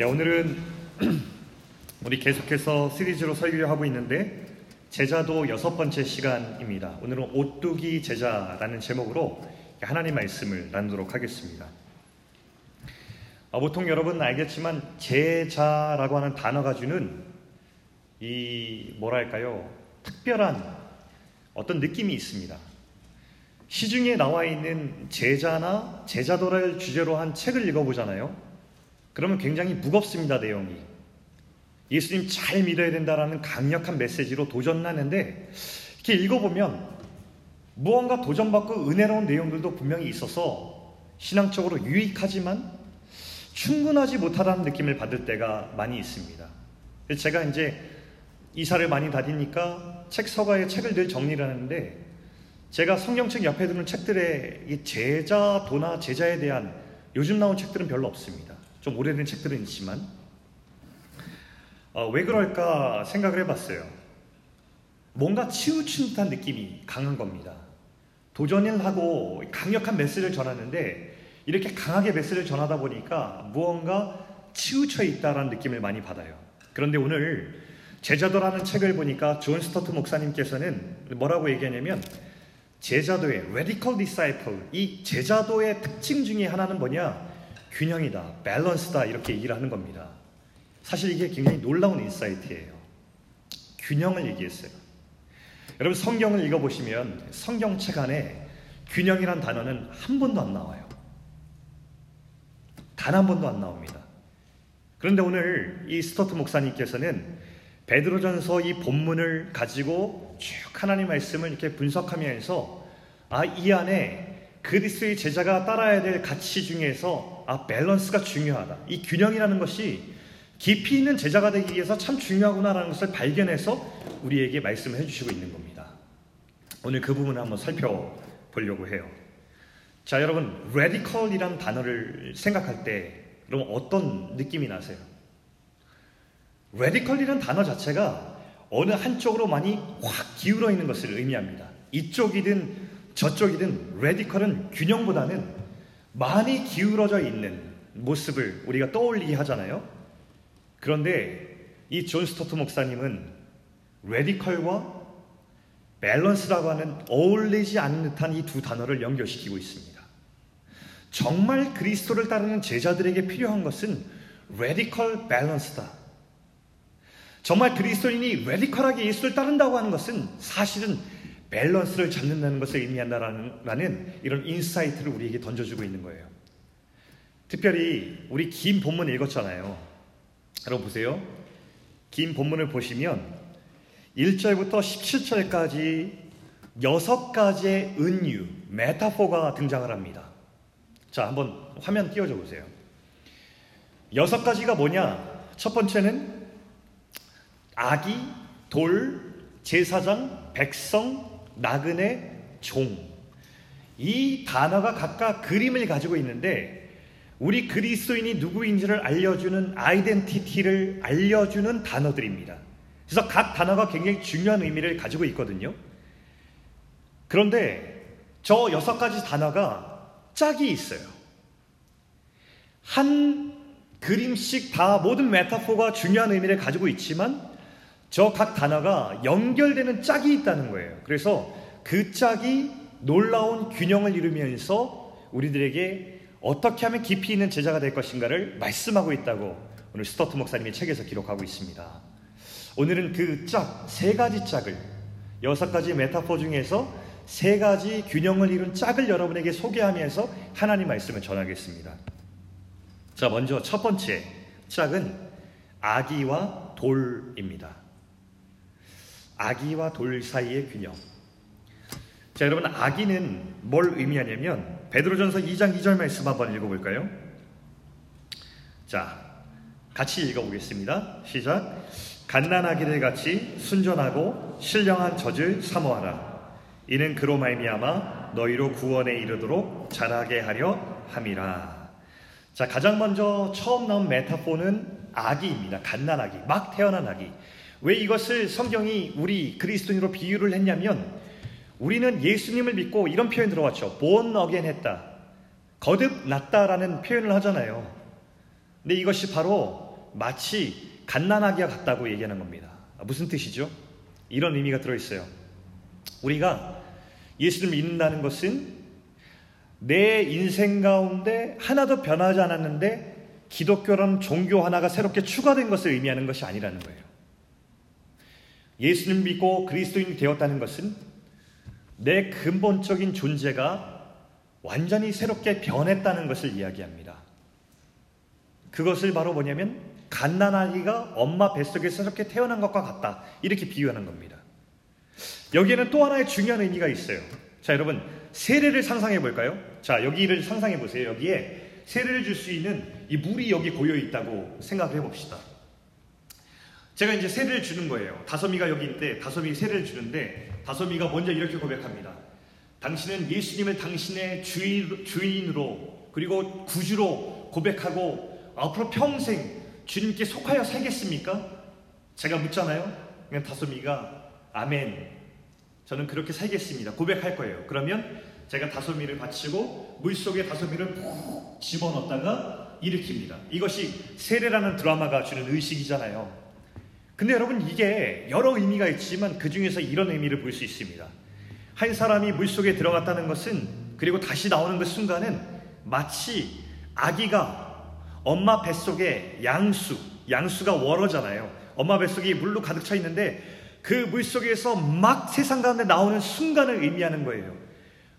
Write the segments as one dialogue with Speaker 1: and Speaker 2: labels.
Speaker 1: 예, 오늘은 우리 계속해서 시리즈로 설교를 하고 있는데 제자도 여섯 번째 시간입니다. 오늘은 오뚜기 제자라는 제목으로 하나님 말씀을 나누도록 하겠습니다. 아, 보통 여러분 알겠지만 제자라고 하는 단어가 주는 이 뭐랄까요 특별한 어떤 느낌이 있습니다. 시중에 나와 있는 제자나 제자도를 주제로 한 책을 읽어보잖아요. 그러면 굉장히 무겁습니다, 내용이. 예수님 잘 믿어야 된다라는 강력한 메시지로 도전하는데 이렇게 읽어보면 무언가 도전받고 은혜로운 내용들도 분명히 있어서 신앙적으로 유익하지만 충분하지 못하다는 느낌을 받을 때가 많이 있습니다. 제가 이제 이사를 많이 다니니까 책 서가에 책을 늘 정리를 하는데 제가 성경책 옆에 두는 책들의 제자도나 제자에 대한 요즘 나온 책들은 별로 없습니다. 좀 오래된 책들은 있지만 어, 왜 그럴까 생각을 해봤어요. 뭔가 치우친 듯한 느낌이 강한 겁니다. 도전을 하고 강력한 메시지를 전하는데 이렇게 강하게 메시지를 전하다 보니까 무언가 치우쳐 있다라는 느낌을 많이 받아요. 그런데 오늘 제자도라는 책을 보니까 존 스토트 목사님께서는 뭐라고 얘기하냐면 제자도의 radical disciple 이 제자도의 특징 중에 하나는 뭐냐 균형이다 밸런스다 이렇게 얘기를 하는 겁니다. 사실 이게 굉장히 놀라운 인사이트예요. 균형을 얘기했어요. 여러분 성경을 읽어보시면 성경책 안에 균형이란 단어는 한 번도 안 나와요. 단 한 번도 안 나옵니다. 그런데 오늘 이 스토트 목사님께서는 베드로전서 이 본문을 가지고 쭉 하나님 말씀을 이렇게 분석하면서 아 이 안에 그리스도의 제자가 따라야 될 가치 중에서 아 밸런스가 중요하다. 이 균형이라는 것이 깊이 있는 제자가 되기 위해서 참 중요하구나라는 것을 발견해서 우리에게 말씀을 해주시고 있는 겁니다. 오늘 그 부분을 한번 살펴보려고 해요. 자, 여러분, radical이란 단어를 생각할 때 여러분 어떤 느낌이 나세요? radical이라는 단어 자체가 어느 한쪽으로 많이 확 기울어 있는 것을 의미합니다. 이쪽이든 저쪽이든 radical은 균형보다는 많이 기울어져 있는 모습을 우리가 떠올리게 하잖아요. 그런데 이 존 스토트 목사님은 radical과 balance라고 하는 어울리지 않는 듯한 이 두 단어를 연결시키고 있습니다. 정말 그리스도를 따르는 제자들에게 필요한 것은 radical balance다. 정말 그리스도인이 radical하게 예수를 따른다고 하는 것은 사실은 밸런스를 잡는다는 것을 의미한다라는 이런 insight를 우리에게 던져주고 있는 거예요. 특별히 우리 긴 본문 읽었잖아요. 여러분 보세요. 긴 본문을 보시면 1절부터 17절까지 여섯 가지의 은유, 메타포가 등장을 합니다. 자, 한번 화면 띄워줘 보세요. 여섯 가지가 뭐냐? 첫 번째는 아기, 돌, 제사장, 백성, 나그네, 종. 이 단어가 각각 그림을 가지고 있는데 우리 그리스도인이 누구인지를 알려주는 아이덴티티를 알려주는 단어들입니다. 그래서 각 단어가 굉장히 중요한 의미를 가지고 있거든요. 그런데 저 여섯 가지 단어가 짝이 있어요. 한 그림씩 다 모든 메타포가 중요한 의미를 가지고 있지만 저 각 단어가 연결되는 짝이 있다는 거예요. 그래서 그 짝이 놀라운 균형을 이루면서 우리들에게 어떻게 하면 깊이 있는 제자가 될 것인가를 말씀하고 있다고 오늘 스토트 목사님의 책에서 기록하고 있습니다. 오늘은 그 짝, 세 가지 짝을, 여섯 가지 메타포 중에서 세 가지 균형을 이룬 짝을 여러분에게 소개하면서 하나님 말씀을 전하겠습니다. 자, 먼저 첫 번째 짝은 아기와 돌입니다. 아기와 돌 사이의 균형. 자, 여러분 아기는 뭘 의미하냐면 베드로전서 2장 2절 말씀 한번 읽어볼까요? 자, 같이 읽어보겠습니다. 시작. 갓난아기들 같이 순전하고 신령한 젖을 사모하라. 이는 그로 말미암아 너희로 구원에 이르도록 자라게 하려 함이라. 자, 가장 먼저 처음 나온 메타포는 아기입니다. 갓난아기, 막 태어난 아기. 왜 이것을 성경이 우리 그리스도인으로 비유를 했냐면 우리는 예수님을 믿고 이런 표현 들어왔죠. born again 했다. 거듭 났다라는 표현을 하잖아요. 근데 이것이 바로 마치 갓난아기와 같다고 얘기하는 겁니다. 무슨 뜻이죠? 이런 의미가 들어있어요. 우리가 예수를 믿는다는 것은 내 인생 가운데 하나도 변하지 않았는데 기독교라는 종교 하나가 새롭게 추가된 것을 의미하는 것이 아니라는 거예요. 예수님 믿고 그리스도인이 되었다는 것은 내 근본적인 존재가 완전히 새롭게 변했다는 것을 이야기합니다. 그것을 바로 뭐냐면 갓난아기가 엄마 뱃속에서 새롭게 태어난 것과 같다. 이렇게 비유하는 겁니다. 여기에는 또 하나의 중요한 의미가 있어요. 자, 여러분, 세례를 상상해 볼까요? 자, 여기를 상상해 보세요. 여기에 세례를 줄 수 있는 이 물이 여기 고여 있다고 생각을 해 봅시다. 제가 이제 세례를 주는 거예요. 다솜이가 여기 있는데 다솜이 세례를 주는데 다솜이가 먼저 이렇게 고백합니다. 당신은 예수님을 당신의 주인, 주인으로 그리고 구주로 고백하고 앞으로 평생 주님께 속하여 살겠습니까? 제가 묻잖아요. 그냥 다솜이가 아멘. 저는 그렇게 살겠습니다. 고백할 거예요. 그러면 제가 다솜이를 받치고 물 속에 다솜이를 푹 집어넣었다가 일으킵니다. 이것이 세례라는 드라마가 주는 의식이잖아요. 근데 여러분 이게 여러 의미가 있지만 그 중에서 이런 의미를 볼 수 있습니다. 한 사람이 물 속에 들어갔다는 것은 그리고 다시 나오는 그 순간은 마치 아기가 엄마 뱃속에 양수, 양수가 월어잖아요. 엄마 뱃속이 물로 가득 차 있는데 그 물 속에서 막 세상 가운데 나오는 순간을 의미하는 거예요.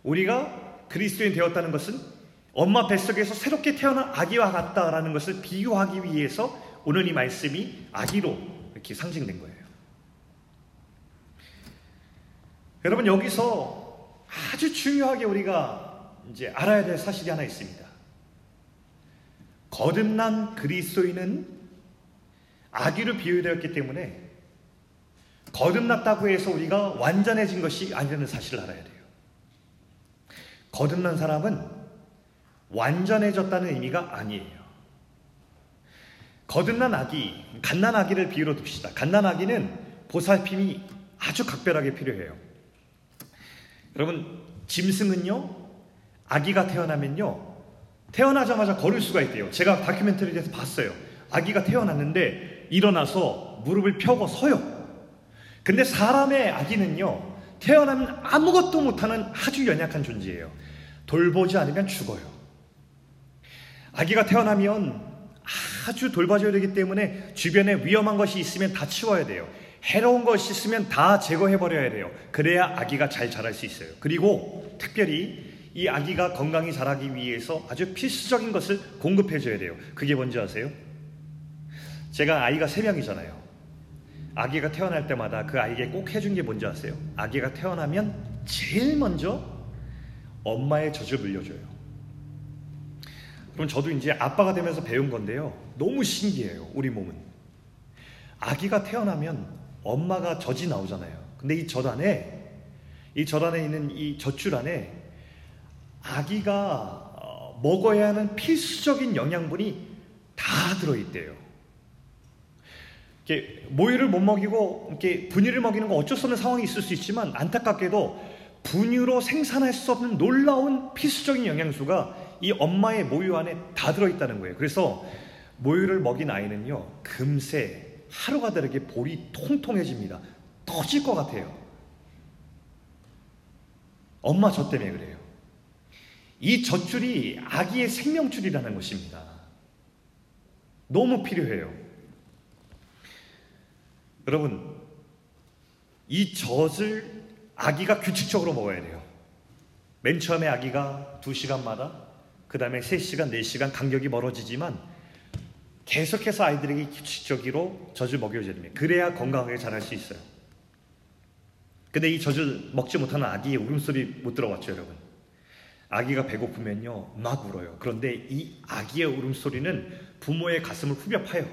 Speaker 1: 우리가 그리스도인 되었다는 것은 엄마 뱃속에서 새롭게 태어난 아기와 같다라는 것을 비유하기 위해서 오늘 이 말씀이 아기로 이렇게 상징된 거예요. 여러분 여기서 아주 중요하게 우리가 이제 알아야 될 사실이 하나 있습니다. 거듭난 그리스도인은 아기로 비유되었기 때문에 거듭났다고 해서 우리가 완전해진 것이 아니라는 사실을 알아야 돼요. 거듭난 사람은 완전해졌다는 의미가 아니에요. 거듭난 아기, 갓난 아기를 비유로 둡시다. 갓난 아기는 보살핌이 아주 각별하게 필요해요. 여러분, 짐승은요, 아기가 태어나면요, 태어나자마자 걸을 수가 있대요. 제가 다큐멘터리에서 봤어요. 아기가 태어났는데 일어나서 무릎을 펴고 서요. 근데 사람의 아기는요, 태어나면 아무것도 못하는 아주 연약한 존재예요. 돌보지 않으면 죽어요. 아기가 태어나면 아주 돌봐줘야 되기 때문에 주변에 위험한 것이 있으면 다 치워야 돼요. 해로운 것이 있으면 다 제거해버려야 돼요. 그래야 아기가 잘 자랄 수 있어요. 그리고 특별히 이 아기가 건강히 자라기 위해서 아주 필수적인 것을 공급해줘야 돼요. 그게 뭔지 아세요? 제가 아이가 3명이잖아요. 아기가 태어날 때마다 그 아이에게 꼭 해준 게 뭔지 아세요? 아기가 태어나면 제일 먼저 엄마의 젖을 물려줘요. 그럼 저도 이제 아빠가 되면서 배운 건데요. 너무 신기해요. 우리 몸은. 아기가 태어나면 엄마가 젖이 나오잖아요. 근데 이 젖 안에 이 젖 안에 있는 이 젖줄 안에 아기가 어, 먹어야 하는 필수적인 영양분이 다 들어있대요. 이렇게 모유를 못 먹이고 이렇게 분유를 먹이는 거 어쩔 수 없는 상황이 있을 수 있지만 안타깝게도 분유로 생산할 수 없는 놀라운 필수적인 영양소가 이 엄마의 모유 안에 다 들어있다는 거예요. 그래서 모유를 먹인 아이는요, 금세 하루가 다르게 볼이 통통해집니다. 터질 것 같아요. 엄마 젖 때문에 그래요. 이 젖줄이 아기의 생명줄이라는 것입니다. 너무 필요해요. 여러분, 이 젖을 아기가 규칙적으로 먹어야 돼요. 맨 처음에 아기가 두 시간마다 그 다음에 3시간, 4시간 간격이 멀어지지만 계속해서 아이들에게 규칙적으로 젖을 먹여줘야 됩니다. 그래야 건강하게 자랄 수 있어요. 근데 이 젖을 먹지 못하는 아기의 울음소리 못 들어봤죠, 여러분? 아기가 배고프면요, 막 울어요. 그런데 이 아기의 울음소리는 부모의 가슴을 후벼 파요.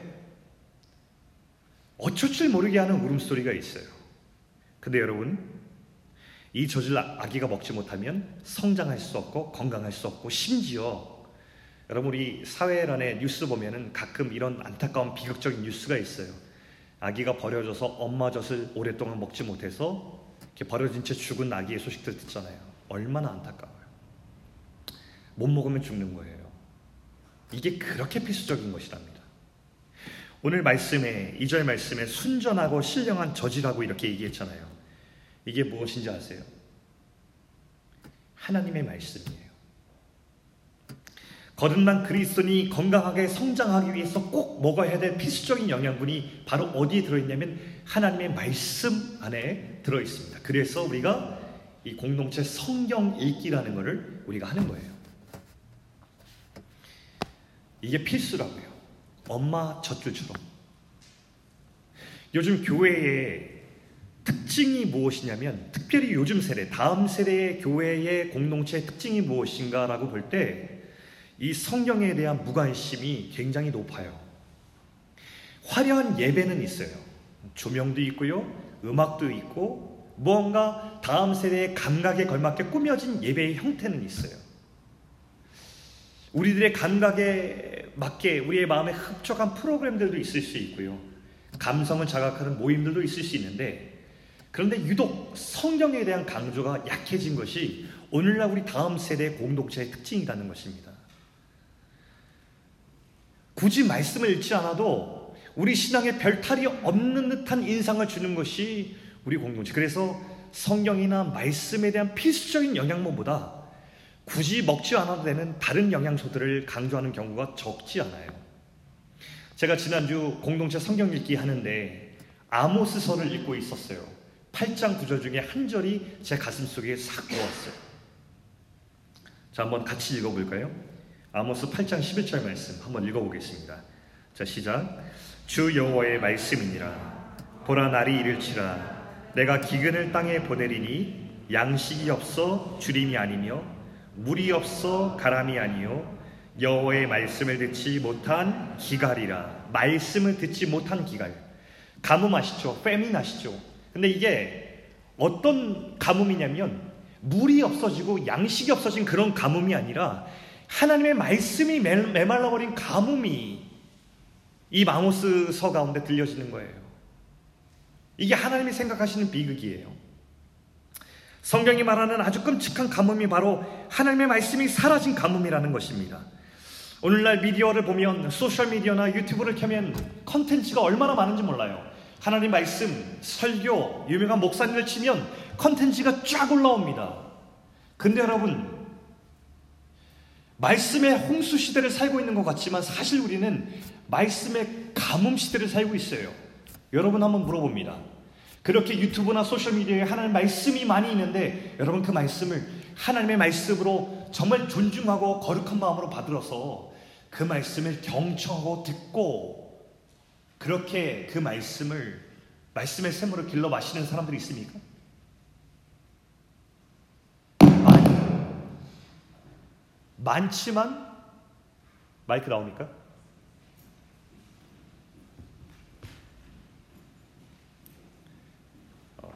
Speaker 1: 어쩔 줄 모르게 하는 울음소리가 있어요. 근데 여러분, 이 젖을 아기가 먹지 못하면 성장할 수 없고 건강할 수 없고 심지어 여러분 우리 사회란에 뉴스 보면은 가끔 이런 안타까운 비극적인 뉴스가 있어요. 아기가 버려져서 엄마 젖을 오랫동안 먹지 못해서 이렇게 버려진 채 죽은 아기의 소식들 듣잖아요. 얼마나 안타까워요. 못 먹으면 죽는 거예요. 이게 그렇게 필수적인 것이랍니다. 오늘 말씀에, 2절 말씀에 순전하고 신령한 저지라고 이렇게 얘기했잖아요. 이게 무엇인지 아세요? 하나님의 말씀이에요. 거듭난 그리스도인이 건강하게 성장하기 위해서 꼭 먹어야 될 필수적인 영양분이 바로 어디에 들어있냐면 하나님의 말씀 안에 들어있습니다. 그래서 우리가 이 공동체 성경 읽기라는 것을 우리가 하는 거예요. 이게 필수라고요. 엄마 젖줄처럼. 요즘 교회의 특징이 무엇이냐면 특별히 요즘 세대, 다음 세대의 교회의 공동체의 특징이 무엇인가라고 볼 때 이 성경에 대한 무관심이 굉장히 높아요. 화려한 예배는 있어요. 조명도 있고요. 음악도 있고 무언가 다음 세대의 감각에 걸맞게 꾸며진 예배의 형태는 있어요. 우리들의 감각에 맞게 우리의 마음에 흡족한 프로그램들도 있을 수 있고요. 감성을 자각하는 모임들도 있을 수 있는데 그런데 유독 성경에 대한 강조가 약해진 것이 오늘날 우리 다음 세대 공동체의 특징이라는 것입니다. 굳이 말씀을 읽지 않아도 우리 신앙에 별탈이 없는 듯한 인상을 주는 것이 우리 공동체. 그래서 성경이나 말씀에 대한 필수적인 영양분보다 굳이 먹지 않아도 되는 다른 영양소들을 강조하는 경우가 적지 않아요. 제가 지난주 공동체 성경 읽기 하는데 아모스서를 읽고 있었어요. 8장 구절 중에 한 절이 제 가슴 속에 싹 들어왔어요. 자, 한번 같이 읽어볼까요? 아모스 8장 11절 말씀 한번 읽어보겠습니다. 자, 시작. 주 여호와의 말씀이니라. 보라 날이 이를치라. 내가 기근을 땅에 보내리니 양식이 없어 주림이 아니며 물이 없어 가람이 아니요 여호와의 말씀을 듣지 못한 기갈이라. 말씀을 듣지 못한 기갈. 가뭄 아시죠? 페민 아시죠? 근데 이게 어떤 가뭄이냐면 물이 없어지고 양식이 없어진 그런 가뭄이 아니라 하나님의 말씀이 메말라버린 가뭄이 이 마모스서 가운데 들려지는 거예요. 이게 하나님이 생각하시는 비극이에요. 성경이 말하는 아주 끔찍한 가뭄이 바로 하나님의 말씀이 사라진 가뭄이라는 것입니다. 오늘날 미디어를 보면 소셜미디어나 유튜브를 켜면 컨텐츠가 얼마나 많은지 몰라요. 하나님 말씀, 설교, 유명한 목사님을 치면 컨텐츠가 쫙 올라옵니다. 근데 여러분, 말씀의 홍수 시대를 살고 있는 것 같지만 사실 우리는 말씀의 가뭄 시대를 살고 있어요. 여러분 한번 물어봅니다. 그렇게 유튜브나 소셜미디어에 하나님 말씀이 많이 있는데 여러분 그 말씀을 하나님의 말씀으로 정말 존중하고 거룩한 마음으로 받들어서 그 말씀을 경청하고 듣고 그렇게 그 말씀을 말씀의 샘으로 길러 마시는 사람들이 있습니까? 많이 많지만 마이크 나옵니까? 어.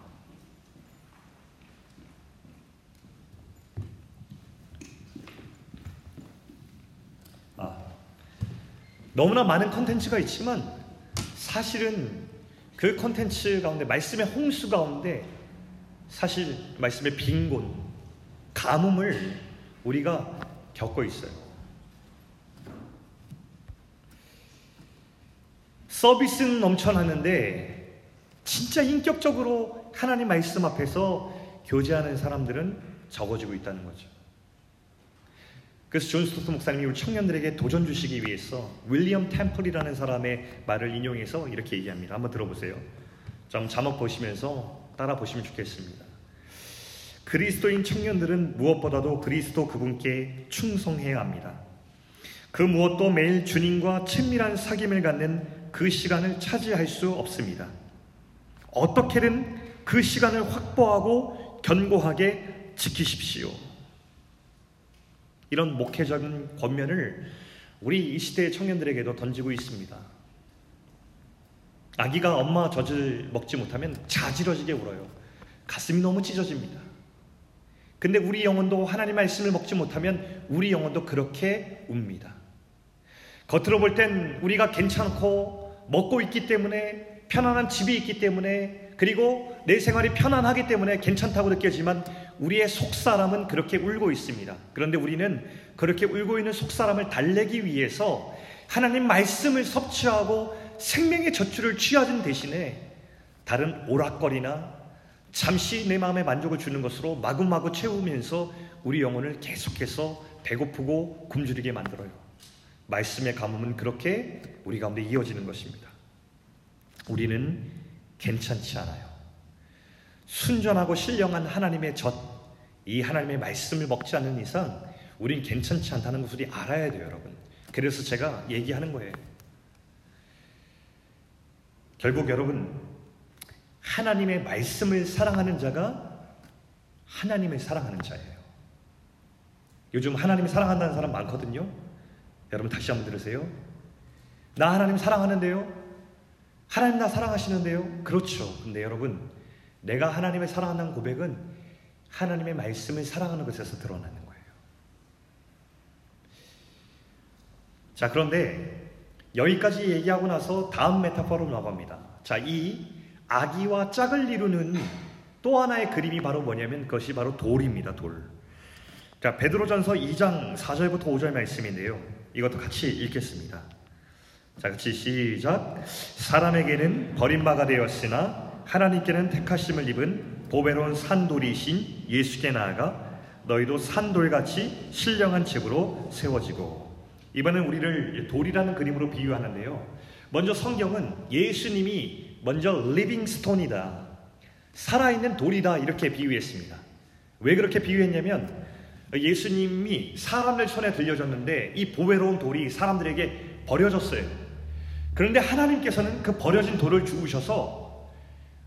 Speaker 1: 아, 너무나 많은 컨텐츠가 있지만 사실은 그 컨텐츠 가운데 말씀의 홍수 가운데 사실 말씀의 빈곤, 가뭄을 우리가 겪고 있어요. 서비스는 넘쳐나는데 진짜 인격적으로 하나님 말씀 앞에서 교제하는 사람들은 적어지고 있다는 거죠. 그래서 존 스토트 목사님이 우리 청년들에게 도전 주시기 위해서 윌리엄 템플이라는 사람의 말을 인용해서 이렇게 얘기합니다. 한번 들어보세요. 좀 자막 보시면서 따라 보시면 좋겠습니다. 그리스도인 청년들은 무엇보다도 그리스도 그분께 충성해야 합니다. 그 무엇도 매일 주님과 친밀한 사귐을 갖는 그 시간을 차지할 수 없습니다. 어떻게든 그 시간을 확보하고 견고하게 지키십시오. 이런 목회적인 권면을 우리 이 시대의 청년들에게도 던지고 있습니다. 아기가 엄마 젖을 먹지 못하면 자지러지게 울어요. 가슴이 너무 찢어집니다. 근데 우리 영혼도 하나님 말씀을 먹지 못하면 우리 영혼도 그렇게 웁니다. 겉으로 볼 땐 우리가 괜찮고 먹고 있기 때문에 편안한 집이 있기 때문에 그리고 내 생활이 편안하기 때문에 괜찮다고 느껴지만 우리의 속사람은 그렇게 울고 있습니다. 그런데 우리는 그렇게 울고 있는 속사람을 달래기 위해서 하나님 말씀을 섭취하고 생명의 젖줄을 취하는 대신에 다른 오락거리나 잠시 내 마음에 만족을 주는 것으로 마구마구 채우면서 우리 영혼을 계속해서 배고프고 굶주리게 만들어요. 말씀의 가뭄은 그렇게 우리 가운데 이어지는 것입니다. 우리는 괜찮지 않아요. 순전하고 신령한 하나님의 젖, 이 하나님의 말씀을 먹지 않는 이상 우린 괜찮지 않다는 것을 알아야 돼요, 여러분. 그래서 제가 얘기하는 거예요. 결국 여러분, 하나님의 말씀을 사랑하는 자가 하나님을 사랑하는 자예요. 요즘 하나님 사랑한다는 사람 많거든요. 여러분 다시 한번 들으세요. 나 하나님 사랑하는데요. 하나님 나 사랑하시는데요. 그렇죠. 근데 여러분, 내가 하나님을 사랑한다는 고백은 하나님의 말씀을 사랑하는 것에서 드러나는 거예요. 자, 그런데 여기까지 얘기하고 나서 다음 메타포로 나갑니다. 자, 이 아기와 짝을 이루는 또 하나의 그림이 바로 뭐냐면 그것이 바로 돌입니다. 돌. 자, 베드로전서 2장 4절부터 5절 말씀인데요. 이것도 같이 읽겠습니다. 자, 같이 시작. 사람에게는 버림바가 되었으나 하나님께는 택하심을 입은 보배로운 산돌이신 예수께 나아가 너희도 산돌같이 신령한 집으로 세워지고 이번엔 우리를 돌이라는 그림으로 비유하는데요. 먼저 성경은 예수님이 먼저 리빙스톤이다. 살아있는 돌이다. 이렇게 비유했습니다. 왜 그렇게 비유했냐면 예수님이 사람들 손에 들려졌는데 이 보배로운 돌이 사람들에게 버려졌어요. 그런데 하나님께서는 그 버려진 돌을 주우셔서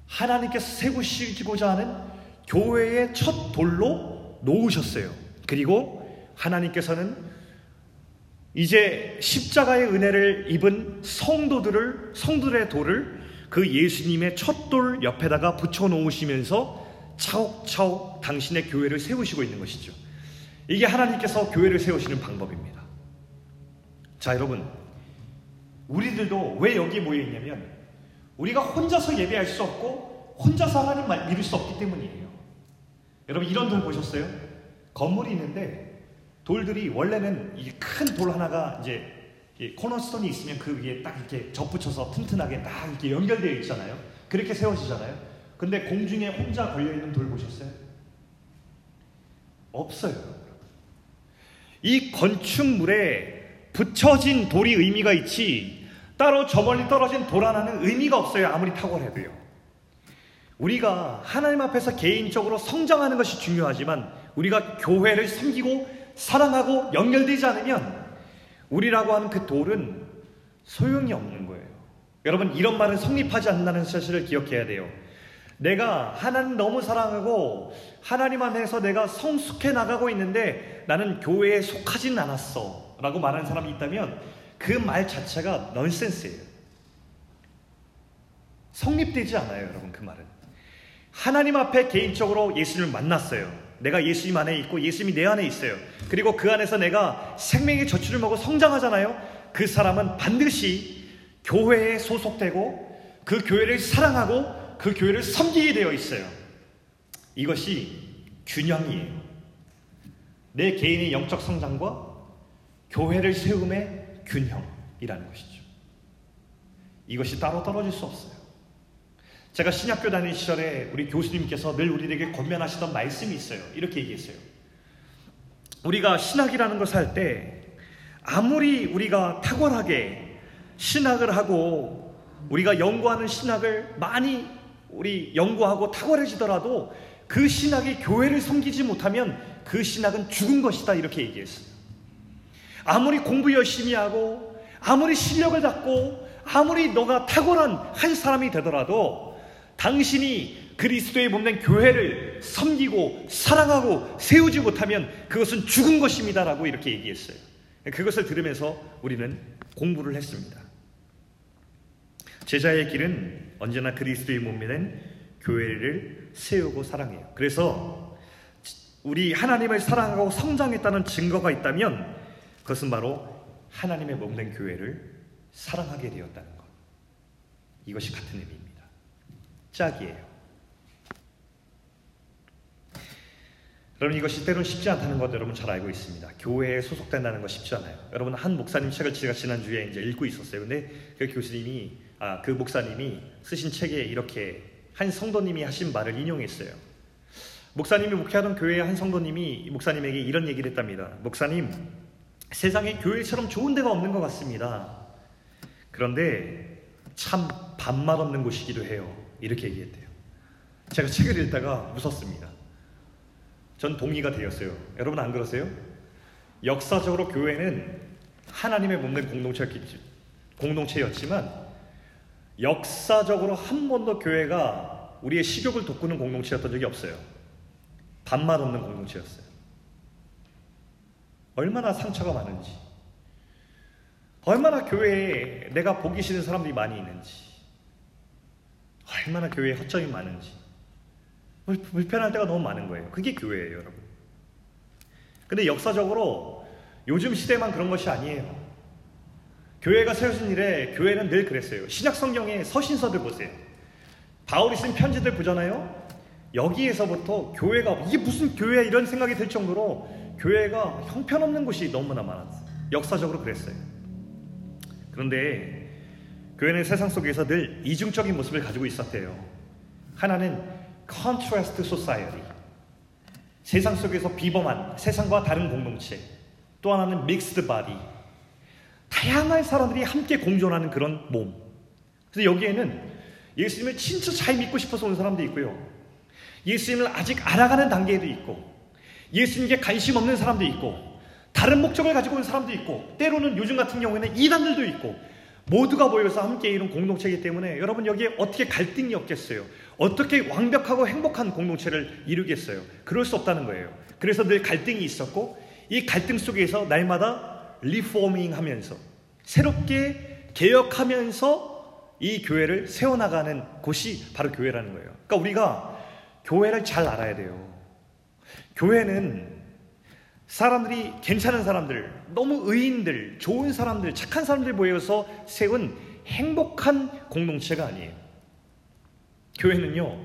Speaker 1: 하나님께서 세우시고자 하는 교회의 첫 돌로 놓으셨어요. 그리고 하나님께서는 이제 십자가의 은혜를 입은 성도들을 성도들의 돌을 그 예수님의 첫돌 옆에다가 붙여 놓으시면서 차옥차옥 당신의 교회를 세우시고 있는 것이죠. 이게 하나님께서 교회를 세우시는 방법입니다. 자, 여러분. 우리들도 왜 여기 모여 있냐면 우리가 혼자서 예배할 수 없고 혼자서 하나님 믿을 수 없기 때문이에요. 여러분 이런 돌 보셨어요? 건물이 있는데 돌들이 원래는 이 큰 돌 하나가 이제 코너스톤이 있으면 그 위에 딱 이렇게 접붙여서 튼튼하게 딱 이렇게 연결되어 있잖아요. 그렇게 세워지잖아요. 근데 공중에 혼자 걸려 있는 돌 보셨어요? 없어요. 이 건축물에 붙여진 돌이 의미가 있지 따로 저 멀리 떨어진 돌 하나는 의미가 없어요. 아무리 탁월해도요. 우리가 하나님 앞에서 개인적으로 성장하는 것이 중요하지만 우리가 교회를 섬기고 사랑하고 연결되지 않으면 우리라고 하는 그 돌은 소용이 없는 거예요. 여러분, 이런 말은 성립하지 않는다는 사실을 기억해야 돼요. 내가 하나님 너무 사랑하고 하나님 안에서 내가 성숙해 나가고 있는데 나는 교회에 속하진 않았어. 라고 말하는 사람이 있다면 그 말 자체가 넌센스예요. 성립되지 않아요, 여러분, 그 말은. 하나님 앞에 개인적으로 예수님을 만났어요. 내가 예수님 안에 있고 예수님이 내 안에 있어요. 그리고 그 안에서 내가 생명의 저출을 먹고 성장하잖아요. 그 사람은 반드시 교회에 소속되고 그 교회를 사랑하고 그 교회를 섬기게 되어 있어요. 이것이 균형이에요. 내 개인의 영적 성장과 교회를 세움의 균형이라는 것이죠. 이것이 따로 떨어질 수 없어요. 제가 신학교 다니는 시절에 우리 교수님께서 늘 우리에게 권면하시던 말씀이 있어요. 이렇게 얘기했어요. 우리가 신학이라는 것을 할 때 아무리 우리가 탁월하게 신학을 하고 우리가 연구하는 신학을 많이 우리 연구하고 탁월해지더라도 그 신학이 교회를 섬기지 못하면 그 신학은 죽은 것이다 이렇게 얘기했어요. 아무리 공부 열심히 하고 아무리 실력을 갖고 아무리 너가 탁월한 한 사람이 되더라도 당신이 그리스도의 몸된 교회를 섬기고 사랑하고 세우지 못하면 그것은 죽은 것입니다라고 이렇게 얘기했어요. 그것을 들으면서 우리는 공부를 했습니다. 제자의 길은 언제나 그리스도의 몸된 교회를 세우고 사랑해요. 그래서 우리 하나님을 사랑하고 성장했다는 증거가 있다면 그것은 바로 하나님의 몸된 교회를 사랑하게 되었다는 것. 이것이 같은 의미입니다. 짝이에요. 여러분 이것이 때론 쉽지 않다는 것 여러분 잘 알고 있습니다. 교회에 소속된다는 거 쉽지 않아요. 여러분 한 목사님 책을 제가 지난 주에 이제 읽고 있었어요. 근데 그 교수님이 아, 그 목사님이 쓰신 책에 이렇게 한 성도님이 하신 말을 인용했어요. 목사님이 목회하던 교회의 한 성도님이 목사님에게 이런 얘기를 했답니다. 목사님, 세상에 교회처럼 좋은 데가 없는 것 같습니다. 그런데 참 밥맛 없는 곳이기도 해요. 이렇게 얘기했대요. 제가 책을 읽다가 웃었습니다. 전 동의가 되었어요. 여러분 안 그러세요? 역사적으로 교회는 하나님의 몸된 공동체였겠지, 공동체였지만 역사적으로 한 번도 교회가 우리의 식욕을 돋구는 공동체였던 적이 없어요. 밥맛 없는 공동체였어요. 얼마나 상처가 많은지, 얼마나 교회에 내가 보기 싫은 사람들이 많이 있는지, 얼마나 교회에 허점이 많은지, 불편할 때가 너무 많은 거예요. 그게 교회예요, 여러분. 근데 역사적으로 요즘 시대만 그런 것이 아니에요. 교회가 세워진 일에 교회는 늘 그랬어요. 신약 성경의 서신서들 보세요. 바울이 쓴 편지들 보잖아요. 여기에서부터 교회가 이게 무슨 교회야 이런 생각이 들 정도로 교회가 형편없는 곳이 너무나 많았어요. 역사적으로 그랬어요. 그런데 교회는 세상 속에서 늘 이중적인 모습을 가지고 있었대요. 하나는 contrast society. 세상 속에서 비범한 세상과 다른 공동체. 또 하나는 mixed body. 다양한 사람들이 함께 공존하는 그런 몸. 그래서 여기에는 예수님을 진짜 잘 믿고 싶어서 온 사람도 있고요. 예수님을 아직 알아가는 단계에도 있고, 예수님께 관심 없는 사람도 있고, 다른 목적을 가지고 온 사람도 있고, 때로는 요즘 같은 경우에는 이단들도 있고, 모두가 모여서 함께 이룬 공동체이기 때문에 여러분 여기에 어떻게 갈등이 없겠어요? 어떻게 완벽하고 행복한 공동체를 이루겠어요? 그럴 수 없다는 거예요. 그래서 늘 갈등이 있었고, 이 갈등 속에서 날마다 리포밍 하면서, 새롭게 개혁하면서 이 교회를 세워나가는 곳이 바로 교회라는 거예요. 그러니까 우리가 교회를 잘 알아야 돼요. 교회는 사람들이 괜찮은 사람들, 너무 의인들, 좋은 사람들, 착한 사람들 모여서 세운 행복한 공동체가 아니에요. 교회는요,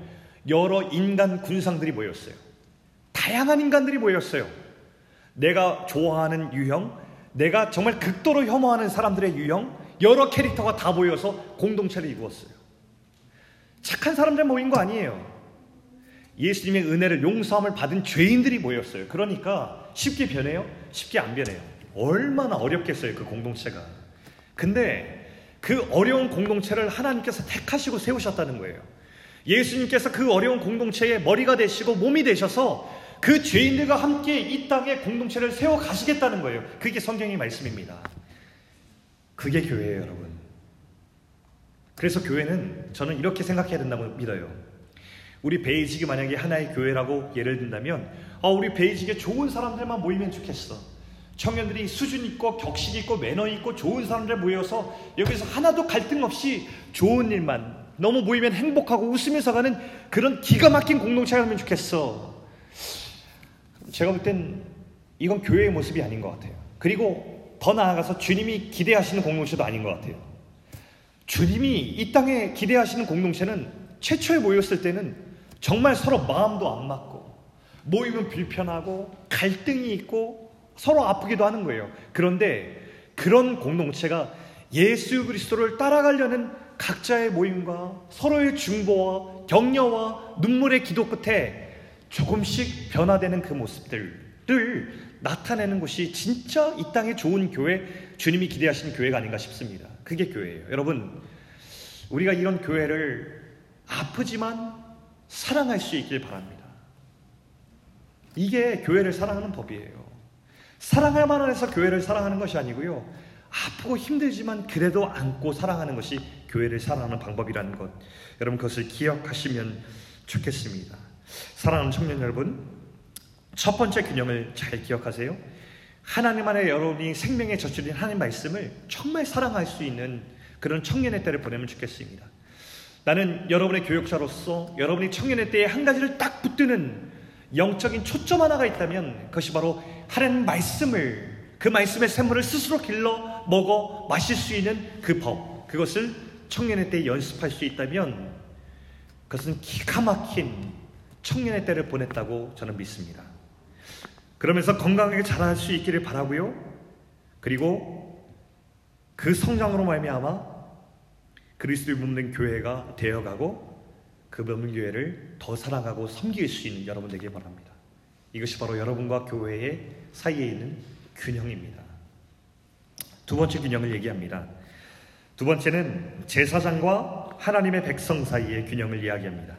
Speaker 1: 여러 인간 군상들이 모였어요. 다양한 인간들이 모였어요. 내가 좋아하는 유형, 내가 정말 극도로 혐오하는 사람들의 유형, 여러 캐릭터가 다 모여서 공동체를 이루었어요. 착한 사람들 모인 거 아니에요. 예수님의 은혜를 용서함을 받은 죄인들이 모였어요. 그러니까 쉽게 변해요? 쉽게 안 변해요. 얼마나 어렵겠어요, 그 공동체가. 근데 그 어려운 공동체를 하나님께서 택하시고 세우셨다는 거예요. 예수님께서 그 어려운 공동체의 머리가 되시고 몸이 되셔서 그 죄인들과 함께 이 땅에 공동체를 세워 가시겠다는 거예요. 그게 성경의 말씀입니다. 그게 교회예요, 여러분. 그래서 교회는 저는 이렇게 생각해야 된다고 믿어요. 우리 베이직이 만약에 하나의 교회라고 예를 든다면, 어, 우리 베이직에 좋은 사람들만 모이면 좋겠어. 청년들이 수준 있고 격식 있고 매너 있고 좋은 사람들 모여서 여기서 하나도 갈등 없이 좋은 일만 너무 모이면 행복하고 웃으면서 가는 그런 기가 막힌 공동체가 되면 좋겠어. 제가 볼 땐 이건 교회의 모습이 아닌 것 같아요. 그리고 더 나아가서 주님이 기대하시는 공동체도 아닌 것 같아요. 주님이 이 땅에 기대하시는 공동체는 최초에 모였을 때는 정말 서로 마음도 안 맞고 모이면 불편하고 갈등이 있고 서로 아프기도 하는 거예요. 그런데 그런 공동체가 예수 그리스도를 따라가려는 각자의 모임과 서로의 중보와 격려와 눈물의 기도 끝에 조금씩 변화되는 그 모습들을 나타내는 것이 진짜 이 땅에 좋은 교회, 주님이 기대하시는 교회가 아닌가 싶습니다. 그게 교회예요. 여러분, 우리가 이런 교회를 아프지만 사랑할 수 있길 바랍니다. 이게 교회를 사랑하는 법이에요. 사랑할 만한 해서 교회를 사랑하는 것이 아니고요. 아프고 힘들지만 그래도 안고 사랑하는 것이 교회를 사랑하는 방법이라는 것. 여러분 그것을 기억하시면 좋겠습니다. 사랑하는 청년 여러분, 첫 번째 균형을 잘 기억하세요. 하나님 안에 여러분이 생명의 젖줄인 하나님 말씀을 정말 사랑할 수 있는 그런 청년의 때를 보내면 좋겠습니다. 나는 여러분의 교육자로서 여러분이 청년의 때에 한 가지를 딱 붙드는 영적인 초점 하나가 있다면 그것이 바로 하나님 말씀을 그 말씀의 샘물을 스스로 길러 먹어 마실 수 있는 그 법, 그것을 청년의 때에 연습할 수 있다면 그것은 기가 막힌 청년의 때를 보냈다고 저는 믿습니다. 그러면서 건강하게 자랄 수 있기를 바라고요. 그리고 그 성장으로 말미암아 그리스도의 몸된 교회가 되어가고 그 몸된 교회를 더 사랑하고 섬길 수 있는 여러분 되길 바랍니다. 이것이 바로 여러분과 교회의 사이에 있는 균형입니다. 두 번째 균형을 얘기합니다. 두 번째는 제사장과 하나님의 백성 사이의 균형을 이야기합니다.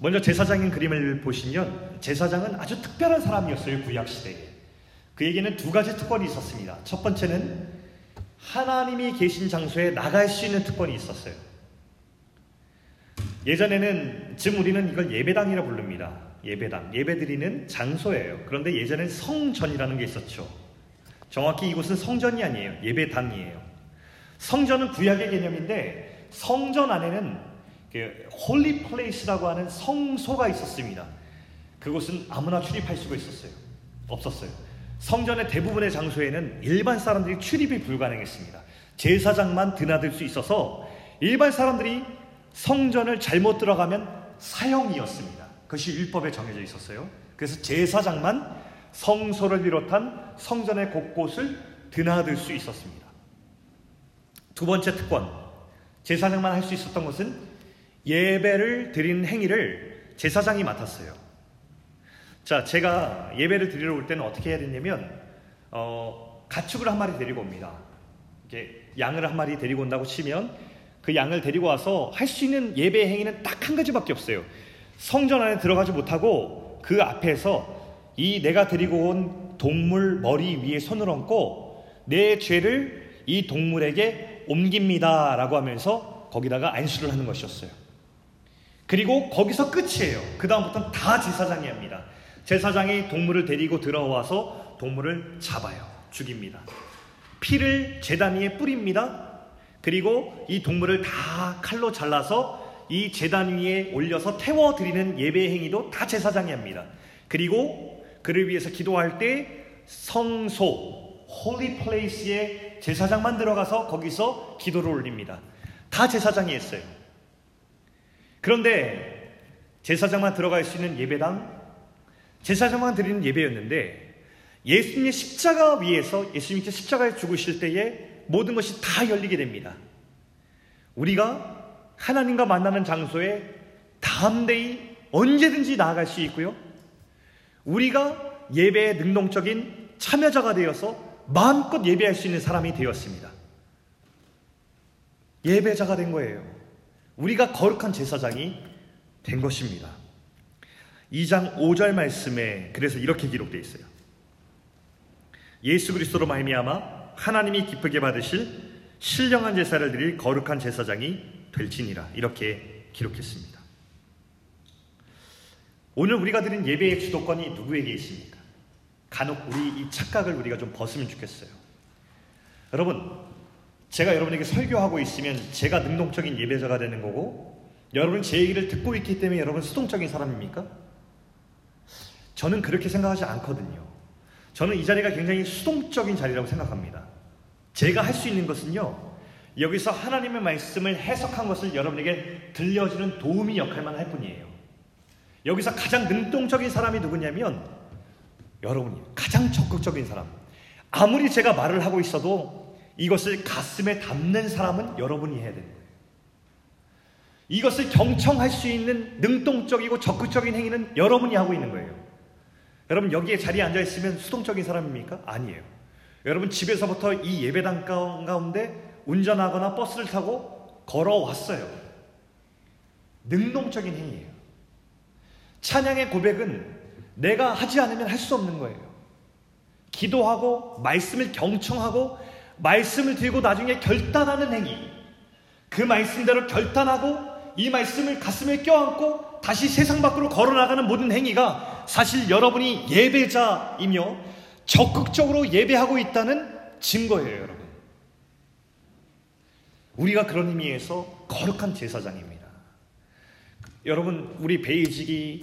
Speaker 1: 먼저 제사장인 그림을 보시면 제사장은 아주 특별한 사람이었어요 구약 시대에. 그에게는 두 가지 특권이 있었습니다. 첫 번째는 하나님이 계신 장소에 나갈 수 있는 특권이 있었어요. 예전에는 지금 우리는 이걸 예배당이라 부릅니다. 예배당, 예배드리는 장소예요. 그런데 예전엔 성전이라는 게 있었죠. 정확히 이곳은 성전이 아니에요. 예배당이에요. 성전은 구약의 개념인데 성전 안에는 그 holy place라고 하는 성소가 있었습니다. 그곳은 아무나 출입할 수가 있었어요. 없었어요. 성전의 대부분의 장소에는 일반 사람들이 출입이 불가능했습니다. 제사장만 드나들 수 있어서 일반 사람들이 성전을 잘못 들어가면 사형이었습니다. 그것이 율법에 정해져 있었어요. 그래서 제사장만 성소를 비롯한 성전의 곳곳을 드나들 수 있었습니다. 두 번째 특권. 제사장만 할 수 있었던 것은 예배를 드리는 행위를 제사장이 맡았어요. 자, 제가 예배를 드리러 올 때는 어떻게 해야 되냐면, 어, 가축을 한 마리 데리고 옵니다. 이게 양을 한 마리 데리고 온다고 치면 그 양을 데리고 와서 할 수 있는 예배 행위는 딱 한 가지밖에 없어요. 성전 안에 들어가지 못하고 그 앞에서 이 내가 데리고 온 동물 머리 위에 손을 얹고 내 죄를 이 동물에게 옮깁니다. 라고 하면서 거기다가 안수를 하는 것이었어요. 그리고 거기서 끝이에요. 그다음부터는 다 제사장이 합니다. 제사장이 동물을 데리고 들어와서 동물을 잡아요. 죽입니다. 피를 제단 위에 뿌립니다. 그리고 이 동물을 다 칼로 잘라서 이 제단 위에 올려서 태워 드리는 예배 행위도 다 제사장이 합니다. 그리고 그를 위해서 기도할 때 성소, holy place에 제사장만 들어가서 거기서 기도를 올립니다. 다 제사장이 했어요. 그런데 제사장만 들어갈 수 있는 예배당, 제사장만 드리는 예배였는데 예수님의 십자가 위에서 예수님께 십자가에 죽으실 때에 모든 것이 다 열리게 됩니다. 우리가 하나님과 만나는 장소에 담대히 언제든지 나아갈 수 있고요. 우리가 예배에 능동적인 참여자가 되어서 마음껏 예배할 수 있는 사람이 되었습니다. 예배자가 된 거예요. 우리가 거룩한 제사장이 된 것입니다. 2장 5절 말씀에 그래서 이렇게 기록되어 있어요. 예수 그리스도로 말미암아 하나님이 기쁘게 받으실 신령한 제사를 드릴 거룩한 제사장이 될지니라 이렇게 기록했습니다. 오늘 우리가 드린 예배의 주도권이 누구에게 있습니까? 간혹 우리 이 착각을 우리가 좀 벗으면 좋겠어요. 여러분, 제가 여러분에게 설교하고 있으면 제가 능동적인 예배자가 되는 거고 여러분 제 얘기를 듣고 있기 때문에 여러분 수동적인 사람입니까? 저는 그렇게 생각하지 않거든요. 저는 이 자리가 굉장히 수동적인 자리라고 생각합니다. 제가 할 수 있는 것은요. 여기서 하나님의 말씀을 해석한 것을 여러분에게 들려주는 도움이 역할만 할 뿐이에요. 여기서 가장 능동적인 사람이 누구냐면 여러분이 가장 적극적인 사람. 아무리 제가 말을 하고 있어도 이것을 가슴에 담는 사람은 여러분이 해야 되는 거예요. 이것을 경청할 수 있는 능동적이고 적극적인 행위는 여러분이 하고 있는 거예요. 여러분 여기에 자리에 앉아 있으면 수동적인 사람입니까? 아니에요. 여러분 집에서부터 이 예배당 가운데 운전하거나 버스를 타고 걸어왔어요. 능동적인 행위예요. 찬양의 고백은 내가 하지 않으면 할 수 없는 거예요. 기도하고 말씀을 경청하고 말씀을 들고 나중에 결단하는 행위. 그 말씀대로 결단하고 이 말씀을 가슴에 껴안고 다시 세상 밖으로 걸어나가는 모든 행위가 사실 여러분이 예배자이며 적극적으로 예배하고 있다는 증거예요, 여러분. 우리가 그런 의미에서 거룩한 제사장입니다. 여러분, 우리 베이직이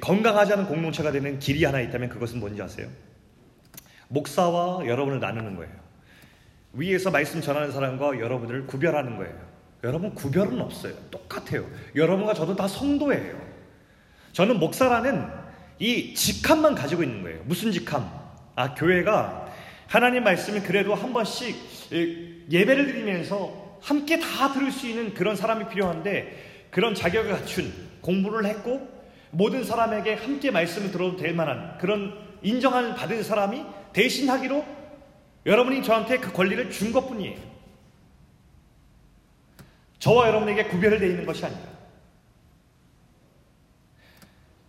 Speaker 1: 건강하지 않은 공동체가 되는 길이 하나 있다면 그것은 뭔지 아세요? 목사와 여러분을 나누는 거예요. 위에서 말씀 전하는 사람과 여러분을 구별하는 거예요. 여러분 구별은 없어요. 똑같아요. 여러분과 저도 다 성도예요. 저는 목사라는 이 직함만 가지고 있는 거예요. 무슨 직함? 아, 교회가 하나님 말씀을 그래도 한 번씩 예배를 드리면서 함께 다 들을 수 있는 그런 사람이 필요한데 그런 자격을 갖춘 공부를 했고 모든 사람에게 함께 말씀을 들어도 될 만한 그런 인정을 받은 사람이 대신 하기로 여러분이 저한테 그 권리를 준 것뿐이에요. 저와 여러분에게 구별되어 있는 것이 아니라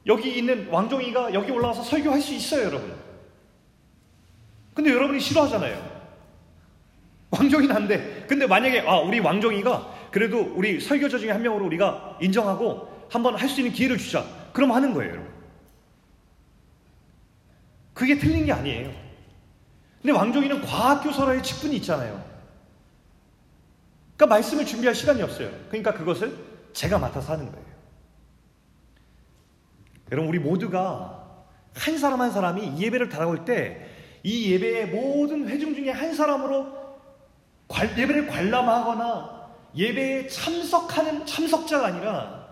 Speaker 1: 여기 있는 왕종이가 여기 올라와서 설교할 수 있어요, 여러분. 근데 여러분이 싫어하잖아요. 왕종이는 안 돼. 근데 만약에 아, 우리 왕종이가 그래도 우리 설교자 중에 한 명으로 우리가 인정하고 한번 할 수 있는 기회를 주자. 그럼 하는 거예요, 여러분. 그게 틀린 게 아니에요. 근데 왕종이는 과학교사라의 직분이 있잖아요. 그러니까 말씀을 준비할 시간이 없어요. 그러니까 그것을 제가 맡아서 하는 거예요. 여러분, 우리 모두가 한 사람 한 사람이 이 예배를 달아올 때 이 예배의 모든 회중 중에 한 사람으로 예배를 관람하거나 예배에 참석하는 참석자가 아니라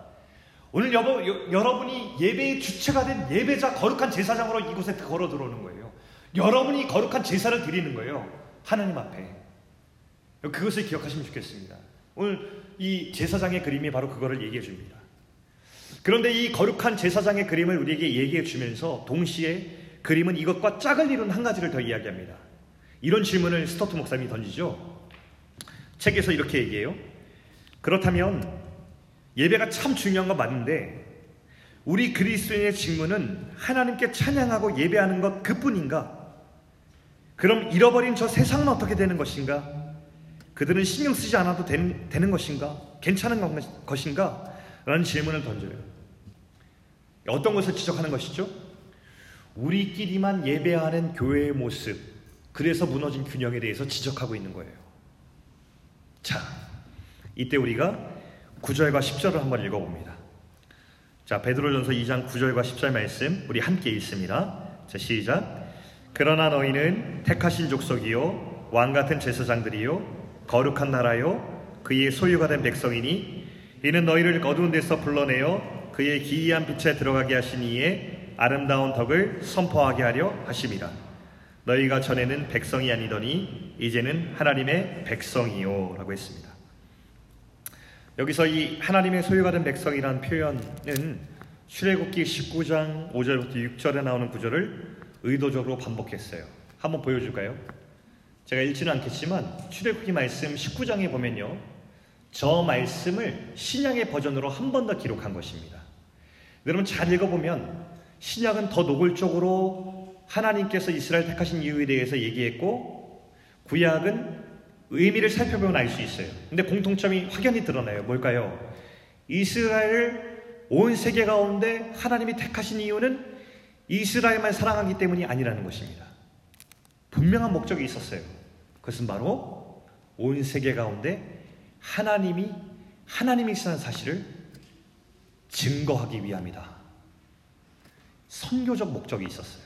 Speaker 1: 오늘 여보, 여, 여러분이 예배의 주체가 된 예배자 거룩한 제사장으로 이곳에 걸어 들어오는 거예요. 여러분이 거룩한 제사를 드리는 거예요. 하나님 앞에. 그것을 기억하시면 좋겠습니다. 오늘 이 제사장의 그림이 바로 그거를 얘기해 줍니다. 그런데 이 거룩한 제사장의 그림을 우리에게 얘기해 주면서 동시에 그림은 이것과 짝을 이룬 한 가지를 더 이야기합니다. 이런 질문을 스토트 목사님이 던지죠. 책에서 이렇게 얘기해요. 그렇다면 예배가 참 중요한 건 맞는데 우리 그리스도인의 직무는 하나님께 찬양하고 예배하는 것 그뿐인가? 그럼 잃어버린 저 세상은 어떻게 되는 것인가? 그들은 신경 쓰지 않아도 되는, 것인가? 괜찮은 것인가? 라는 질문을 던져요. 어떤 것을 지적하는 것이죠? 우리끼리만 예배하는 교회의 모습, 그래서 무너진 균형에 대해서 지적하고 있는 거예요. 자, 이때 우리가 9절과 10절을 한번 읽어봅니다. 자, 베드로전서 2장 9절과 10절 말씀 우리 함께 읽습니다. 자, 시작. 그러나 너희는 택하신 족속이요 왕 같은 제사장들이요 거룩한 나라요 그의 소유가 된 백성이니 이는 너희를 어두운 데서 불러내어 그의 기이한 빛에 들어가게 하신 이에 아름다운 덕을 선포하게 하려 하심이라. 너희가 전에는 백성이 아니더니 이제는 하나님의 백성이요 라고 했습니다. 여기서 이 하나님의 소유가 된 백성이라는 표현은 출애굽기 19장 5절부터 6절에 나오는 구절을 의도적으로 반복했어요. 한번 보여줄까요? 제가 읽지는 않겠지만 출애굽기 말씀 19장에 보면요. 저 말씀을 신약의 버전으로 한 번 더 기록한 것입니다. 여러분 잘 읽어보면 신약은 더 노골적으로 하나님께서 이스라엘 택하신 이유에 대해서 얘기했고 구약은 의미를 살펴보면 알 수 있어요. 근데 공통점이 확연히 드러나요. 뭘까요? 이스라엘을 온 세계 가운데 하나님이 택하신 이유는 이스라엘만 사랑하기 때문이 아니라는 것입니다. 분명한 목적이 있었어요. 그것은 바로 온 세계 가운데 하나님이 하나님이시라는 사실을 증거하기 위함이다. 선교적 목적이 있었어요.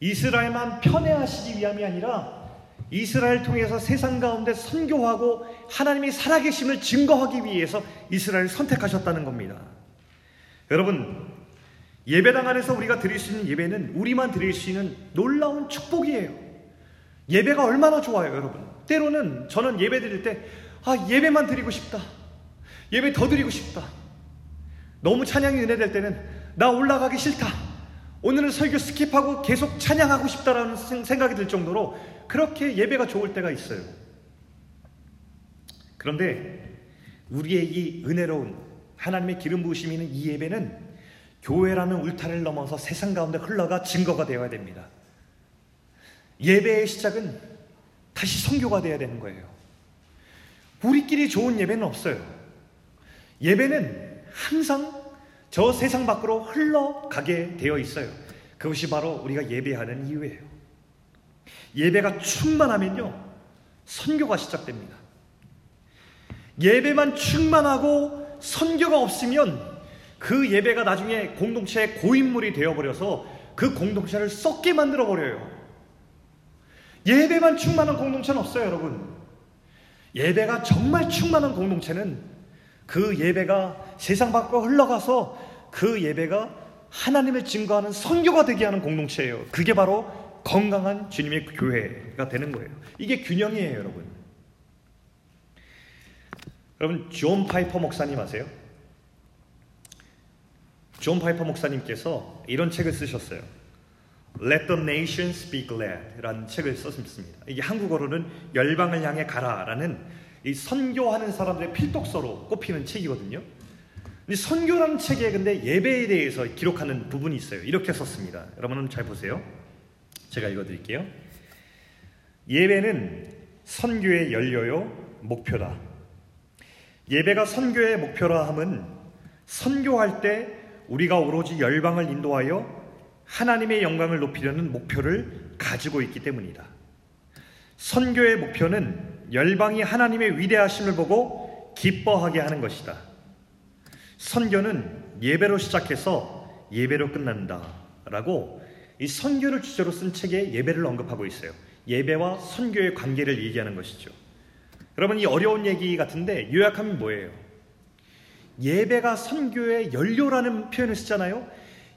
Speaker 1: 이스라엘만 편애하시기 위함이 아니라 이스라엘 통해서 세상 가운데 선교하고 하나님이 살아계심을 증거하기 위해서 이스라엘을 선택하셨다는 겁니다. 여러분, 예배당 안에서 우리가 드릴 수 있는 예배는 우리만 드릴 수 있는 놀라운 축복이에요. 예배가 얼마나 좋아요, 여러분. 때로는 저는 예배 드릴 때, 아, 예배만 드리고 싶다. 예배 더 드리고 싶다. 너무 찬양이 은혜될 때는 나 올라가기 싫다. 오늘은 설교 skip하고 계속 찬양하고 싶다라는 생각이 들 정도로 그렇게 예배가 좋을 때가 있어요. 그런데 우리의 이 은혜로운 하나님의 기름 부으심이 있는 이 예배는 교회라는 울타리를 넘어서 세상 가운데 흘러가 증거가 되어야 됩니다. 예배의 시작은 다시 선교가 되어야 되는 거예요. 우리끼리 좋은 예배는 없어요. 예배는 항상 저 세상 밖으로 흘러가게 되어 있어요. 그것이 바로 우리가 예배하는 이유예요. 예배가 충만하면요, 선교가 시작됩니다. 예배만 충만하고 선교가 없으면 그 예배가 나중에 공동체의 고인물이 되어버려서 그 공동체를 썩게 만들어버려요. 예배만 충만한 공동체는 없어요, 여러분. 예배가 정말 충만한 공동체는 그 예배가 세상 밖으로 흘러가서 그 예배가 하나님을 증거하는 선교가 되게 하는 공동체예요. 그게 바로 건강한 주님의 교회가 되는 거예요. 이게 균형이에요, 여러분. 여러분, 존 파이퍼 목사님 아세요? 존 파이퍼 목사님께서 이런 책을 쓰셨어요. Let the nations be glad 라는 책을 썼습니다. 이게 한국어로는 열방을 향해 가라 라는 이 선교하는 사람들의 필독서로 꼽히는 책이거든요. 근데 선교라는 책에 근데 예배에 대해서 기록하는 부분이 있어요. 이렇게 썼습니다. 여러분 잘 보세요. 제가 읽어드릴게요. 예배는 선교의 연료요 목표다. 예배가 선교의 목표라 함은 선교할 때 우리가 오로지 열방을 인도하여 하나님의 영광을 높이려는 목표를 가지고 있기 때문이다. 선교의 목표는 열방이 하나님의 위대하심을 보고 기뻐하게 하는 것이다. 선교는 예배로 시작해서 예배로 끝난다. 라고 이 선교를 주제로 쓴 책에 예배를 언급하고 있어요. 예배와 선교의 관계를 얘기하는 것이죠. 여러분, 이 어려운 얘기 같은데 요약하면 뭐예요? 예배가 선교의 연료라는 표현을 쓰잖아요.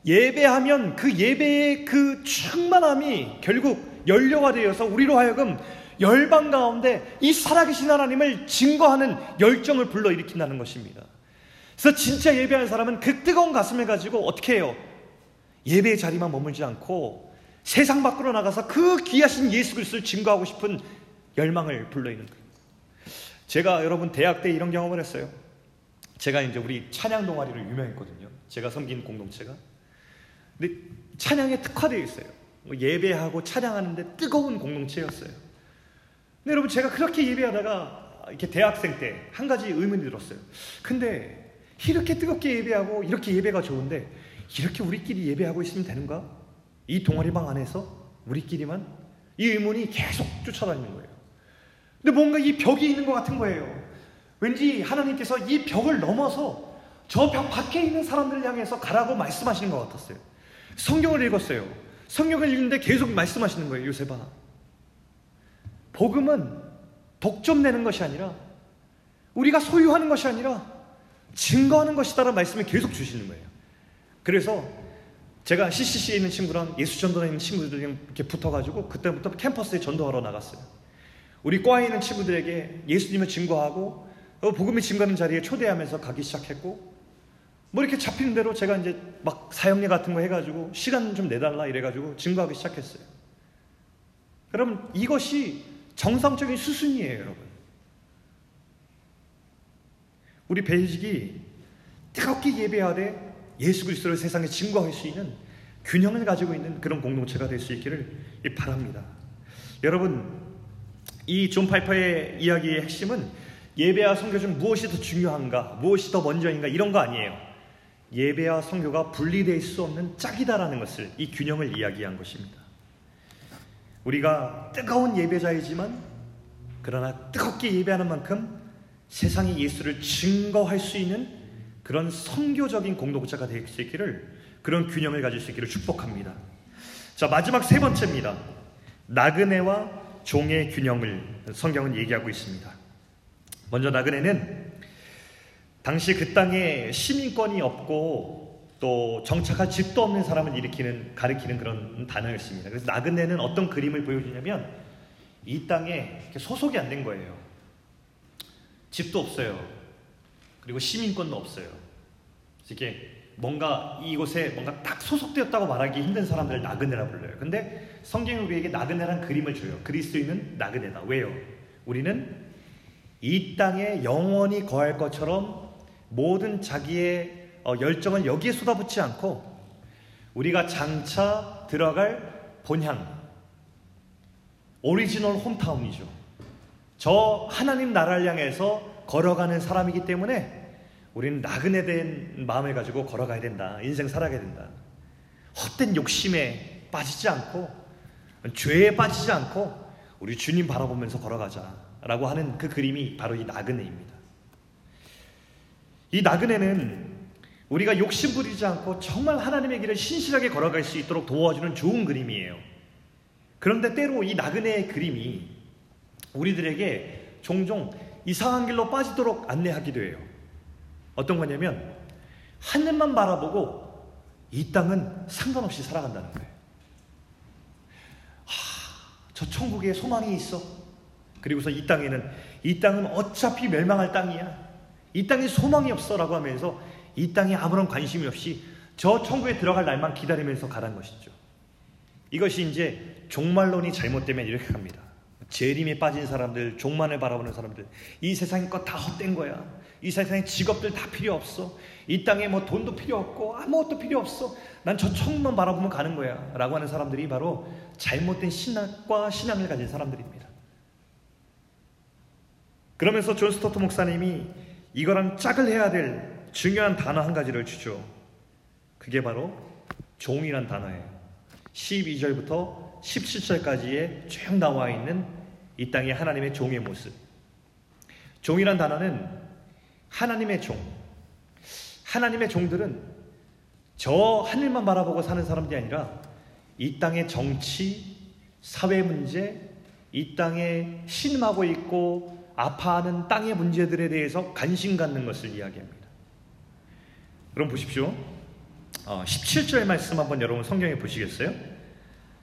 Speaker 1: 예배하면 그 예배의 그 충만함이 결국 연료가 되어서 우리로 하여금 열방 가운데 이 살아계신 하나님을 증거하는 열정을 불러일으킨다는 것입니다. 그래서 진짜 예배하는 사람은 그 뜨거운 가슴을 가지고 어떻게 해요? 예배의 자리만 머물지 않고 세상 밖으로 나가서 그 귀하신 예수 그리스도를 증거하고 싶은 열망을 불러있는 거예요. 제가 여러분 대학 때 이런 경험을 했어요. 제가 이제 우리 찬양 동아리로 유명했거든요. 제가 섬긴 공동체가. 근데 찬양에 특화되어 있어요. 뭐 예배하고 찬양하는데 뜨거운 공동체였어요. 여러분 제가 그렇게 예배하다가 이렇게 대학생 때 한 가지 의문이 들었어요. 근데 이렇게 뜨겁게 예배하고 이렇게 예배가 좋은데 이렇게 우리끼리 예배하고 있으면 되는가? 이 동아리방 안에서 우리끼리만 이 의문이 계속 쫓아다니는 거예요. 근데 뭔가 이 벽이 있는 것 같은 거예요. 왠지 하나님께서 이 벽을 넘어서 저 벽 밖에 있는 사람들을 향해서 가라고 말씀하시는 것 같았어요. 성경을 읽었어요. 성경을 읽는데 계속 말씀하시는 거예요, 요셉아. 복음은 독점 내는 것이 아니라 우리가 소유하는 것이 아니라 증거하는 것이다라는 말씀을 계속 주시는 거예요. 그래서 제가 CCC에 있는 친구랑 예수전도에 있는 친구들이랑 이렇게 붙어가지고 그때부터 캠퍼스에 전도하러 나갔어요. 우리 과에 있는 친구들에게 예수님을 증거하고 어, 복음이 증거하는 자리에 초대하면서 가기 시작했고 뭐 이렇게 잡히는 대로 제가 이제 막 사형례 같은 거 해가지고 시간 좀 내달라 이래가지고 증거하기 시작했어요. 여러분 이것이 정상적인 수순이에요, 여러분. 우리 배식이 뜨겁게 예배하되 예수 그리스도를 세상에 증거할 수 있는 균형을 가지고 있는 그런 공동체가 될 수 있기를 바랍니다. 여러분, 이 존 파이퍼의 이야기의 핵심은 예배와 선교 중 무엇이 더 중요한가, 무엇이 더 먼저인가 이런 거 아니에요. 예배와 선교가 분리될 수 없는 짝이다라는 것을 이 균형을 이야기한 것입니다. 우리가 뜨거운 예배자이지만 그러나 뜨겁게 예배하는 만큼 세상에 예수를 증거할 수 있는 그런 선교적인 공동체가 될 수 있기를 그런 균형을 가질 수 있기를 축복합니다. 자 마지막 세 번째입니다. 나그네와 종의 균형을 성경은 얘기하고 있습니다. 먼저 나그네는 당시 그 땅에 시민권이 없고 또 정착할 집도 없는 사람을 일으키는 가리키는 그런 단어였습니다. 그래서 나그네는 어떤 그림을 보여주냐면 이 땅에 소속이 안 된 거예요. 집도 없어요. 그리고 시민권도 없어요. 이렇게 뭔가 이곳에 뭔가 딱 소속되었다고 말하기 힘든 사람들을 나그네라 불러요. 근데 성경이 우리에게 나그네란 그림을 줘요. 그리스도인은 나그네다. 왜요? 우리는 이 땅에 영원히 거할 것처럼 모든 자기의 어, 열정을 여기에 쏟아붓지 않고 우리가 장차 들어갈 본향, 오리지널 홈타운이죠. 저 하나님 나라를 향해서 걸어가는 사람이기 때문에 우리는 나그네 된 마음을 가지고 걸어가야 된다. 인생 살아가야 된다. 헛된 욕심에 빠지지 않고 죄에 빠지지 않고 우리 주님 바라보면서 걸어가자. 라고 하는 그 그림이 바로 이 나그네입니다. 이 나그네는 우리가 욕심 부리지 않고 정말 하나님의 길을 신실하게 걸어갈 수 있도록 도와주는 좋은 그림이에요. 그런데 때로 이 나그네의 그림이 우리들에게 종종 이상한 길로 빠지도록 안내하기도 해요. 어떤 거냐면 하늘만 바라보고 이 땅은 상관없이 살아간다는 거예요. 저 천국에 소망이 있어. 그리고서 이 땅에는 이 땅은 어차피 멸망할 땅이야. 이 땅에 소망이 없어라고 하면서 이 땅에 아무런 관심이 없이 저 천국에 들어갈 날만 기다리면서 가란 것이죠. 이것이 이제 종말론이 잘못되면 이렇게 갑니다. 재림에 빠진 사람들, 종말을 바라보는 사람들, 이 세상의 것 다 헛된 거야. 이 세상에 직업들 다 필요 없어. 이 땅에 뭐 돈도 필요 없고 아무것도 필요 없어. 난 저 천국만 바라보면 가는 거야. 라고 하는 사람들이 바로 잘못된 신학과 신앙을 가진 사람들입니다. 그러면서 존 스토트 목사님이 이거랑 짝을 해야 될 중요한 단어 한 가지를 주죠. 그게 바로 종이란 단어예요. 12절부터 17절까지에 쭉 나와 있는 이 땅의 하나님의 종의 모습. 종이란 단어는 하나님의 종. 하나님의 종들은 저 하늘만 바라보고 사는 사람들이 아니라 이 땅의 정치, 사회 문제, 이 땅에 신음하고 있고 아파하는 땅의 문제들에 대해서 관심 갖는 것을 이야기합니다. 그럼 보십시오. 어, 17절 말씀 한번 여러분 성경에 보시겠어요?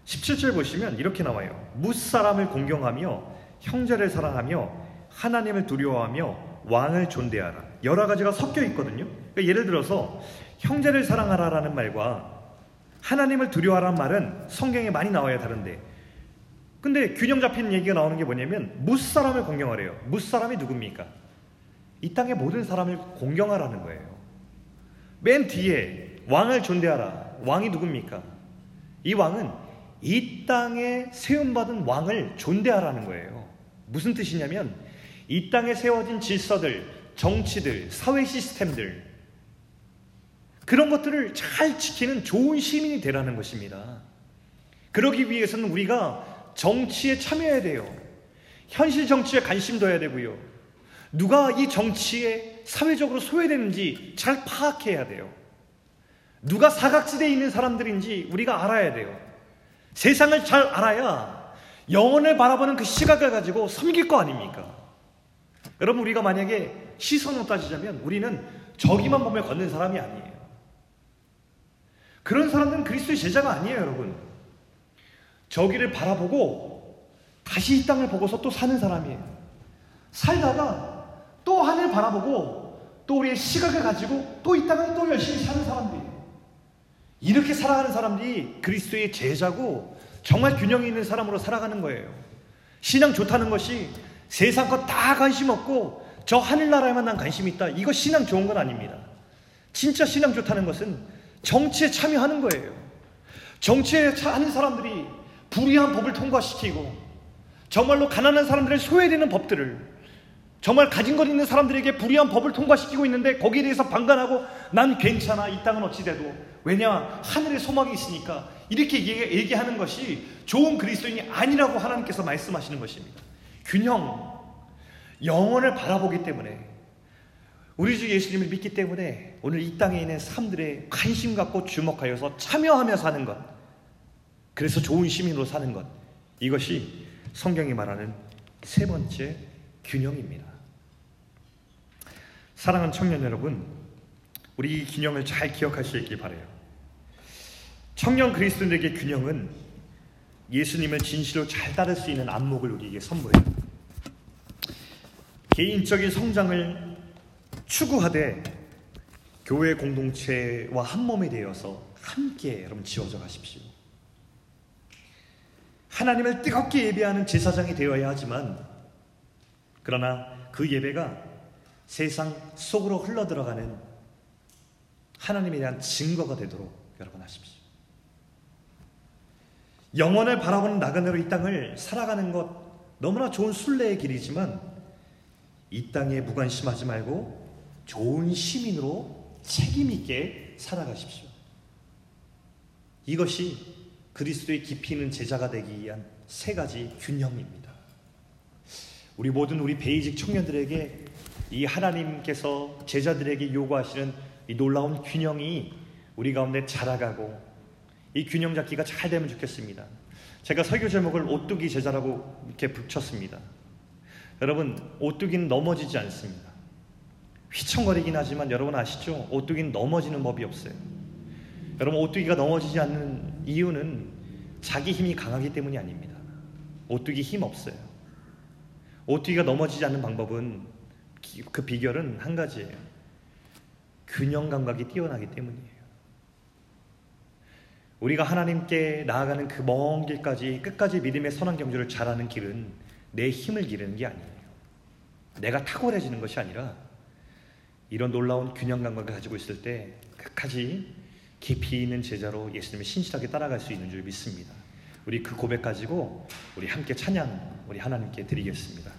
Speaker 1: 17절 보시면 이렇게 나와요. 무사람을 공경하며 형제를 사랑하며 하나님을 두려워하며 왕을 존대하라. 여러 가지가 섞여 있거든요. 그러니까 예를 들어서 형제를 사랑하라라는 말과 하나님을 두려워하라는 말은 성경에 많이 나와요, 다른데. 근데 균형 잡힌 얘기가 나오는 게 뭐냐면 무사람을 공경하래요. 무사람이 누굽니까? 이 땅의 모든 사람을 공경하라는 거예요. 맨 뒤에 왕을 존대하라. 왕이 누굽니까? 이 왕은 이 땅에 세움받은 왕을 존대하라는 거예요. 무슨 뜻이냐면 이 땅에 세워진 질서들, 정치들, 사회 시스템들 그런 것들을 잘 지키는 좋은 시민이 되라는 것입니다. 그러기 위해서는 우리가 정치에 참여해야 돼요. 현실 정치에 관심 둬야 되고요. 누가 이 정치에 사회적으로 소외되는지 잘 파악해야 돼요. 누가 사각지대에 있는 사람들인지 우리가 알아야 돼요. 세상을 잘 알아야 영혼을 바라보는 그 시각을 가지고 섬길 거 아닙니까? 여러분, 우리가 만약에 시선으로 따지자면 우리는 저기만 보며 걷는 사람이 아니에요. 그런 사람들은 그리스도의 제자가 아니에요, 여러분. 저기를 바라보고 다시 이 땅을 보고서 또 사는 사람이에요. 살다가 또 하늘 바라보고 또 우리의 시각을 가지고 또 이 땅을 또 열심히 사는 사람들이에요. 이렇게 살아가는 사람들이 그리스도의 제자고 정말 균형 있는 사람으로 살아가는 거예요. 신앙 좋다는 것이 세상 것 다 관심 없고 저 하늘나라에만 난 관심이 있다. 이거 신앙 좋은 건 아닙니다. 진짜 신앙 좋다는 것은 정치에 참여하는 거예요. 정치에 하는 사람들이 불의한 법을 통과시키고 정말로 가난한 사람들의 소외되는 법들을 정말 가진 것 있는 사람들에게 불의한 법을 통과시키고 있는데 거기에 대해서 방관하고 난 괜찮아 이 땅은 어찌돼도 왜냐 하늘에 소망이 있으니까 이렇게 얘기하는 것이 좋은 그리스도인이 아니라고 하나님께서 말씀하시는 것입니다. 균형 영혼을 바라보기 때문에 우리 주 예수님을 믿기 때문에 오늘 이 땅에 있는 사람들의 관심 갖고 주목하여서 참여하며 사는 것 그래서 좋은 시민으로 사는 것. 이것이 성경이 말하는 세 번째 균형입니다. 사랑하는 청년 여러분, 우리 이 균형을 잘 기억하시길 바래요. 청년 그리스도인에게 균형은 예수님을 진실로 잘 따를 수 있는 안목을 우리에게 선보여요. 개인적인 성장을 추구하되 교회 공동체와 한 몸이 되어서 함께 여러분 지어져 가십시오. 하나님을 뜨겁게 예배하는 제사장이 되어야 하지만 그러나 그 예배가 세상 속으로 흘러 들어가는 하나님에 대한 증거가 되도록 여러분 하십시오. 영원을 바라보는 나그네로 이 땅을 살아가는 것 너무나 좋은 순례의 길이지만 이 땅에 무관심하지 말고 좋은 시민으로 책임 있게 살아가십시오. 이것이 그리스도의 깊이 있는 제자가 되기 위한 세 가지 균형입니다. 우리 모든 우리 베이직 청년들에게 이 하나님께서 제자들에게 요구하시는 이 놀라운 균형이 우리 가운데 자라가고 이 균형 잡기가 잘 되면 좋겠습니다. 제가 설교 제목을 오뚜기 제자라고 이렇게 붙였습니다. 여러분, 오뚜기는 넘어지지 않습니다. 휘청거리긴 하지만 여러분 아시죠? 오뚜기는 넘어지는 법이 없어요. 여러분 오뚜기가 넘어지지 않는 이유는 자기 힘이 강하기 때문이 아닙니다. 오뚜기 힘 없어요. 오뚜기가 넘어지지 않는 방법은 그 비결은 한 가지예요. 균형 감각이 뛰어나기 때문이에요. 우리가 하나님께 나아가는 그 먼 길까지 끝까지 믿음의 선한 경주를 잘하는 길은 내 힘을 기르는 게 아니에요. 내가 탁월해지는 것이 아니라 이런 놀라운 균형 감각을 가지고 있을 때 끝까지 깊이 있는 제자로 예수님을 신실하게 따라갈 수 있는 줄 믿습니다. 우리 그 고백 가지고 우리 함께 찬양 우리 하나님께 드리겠습니다.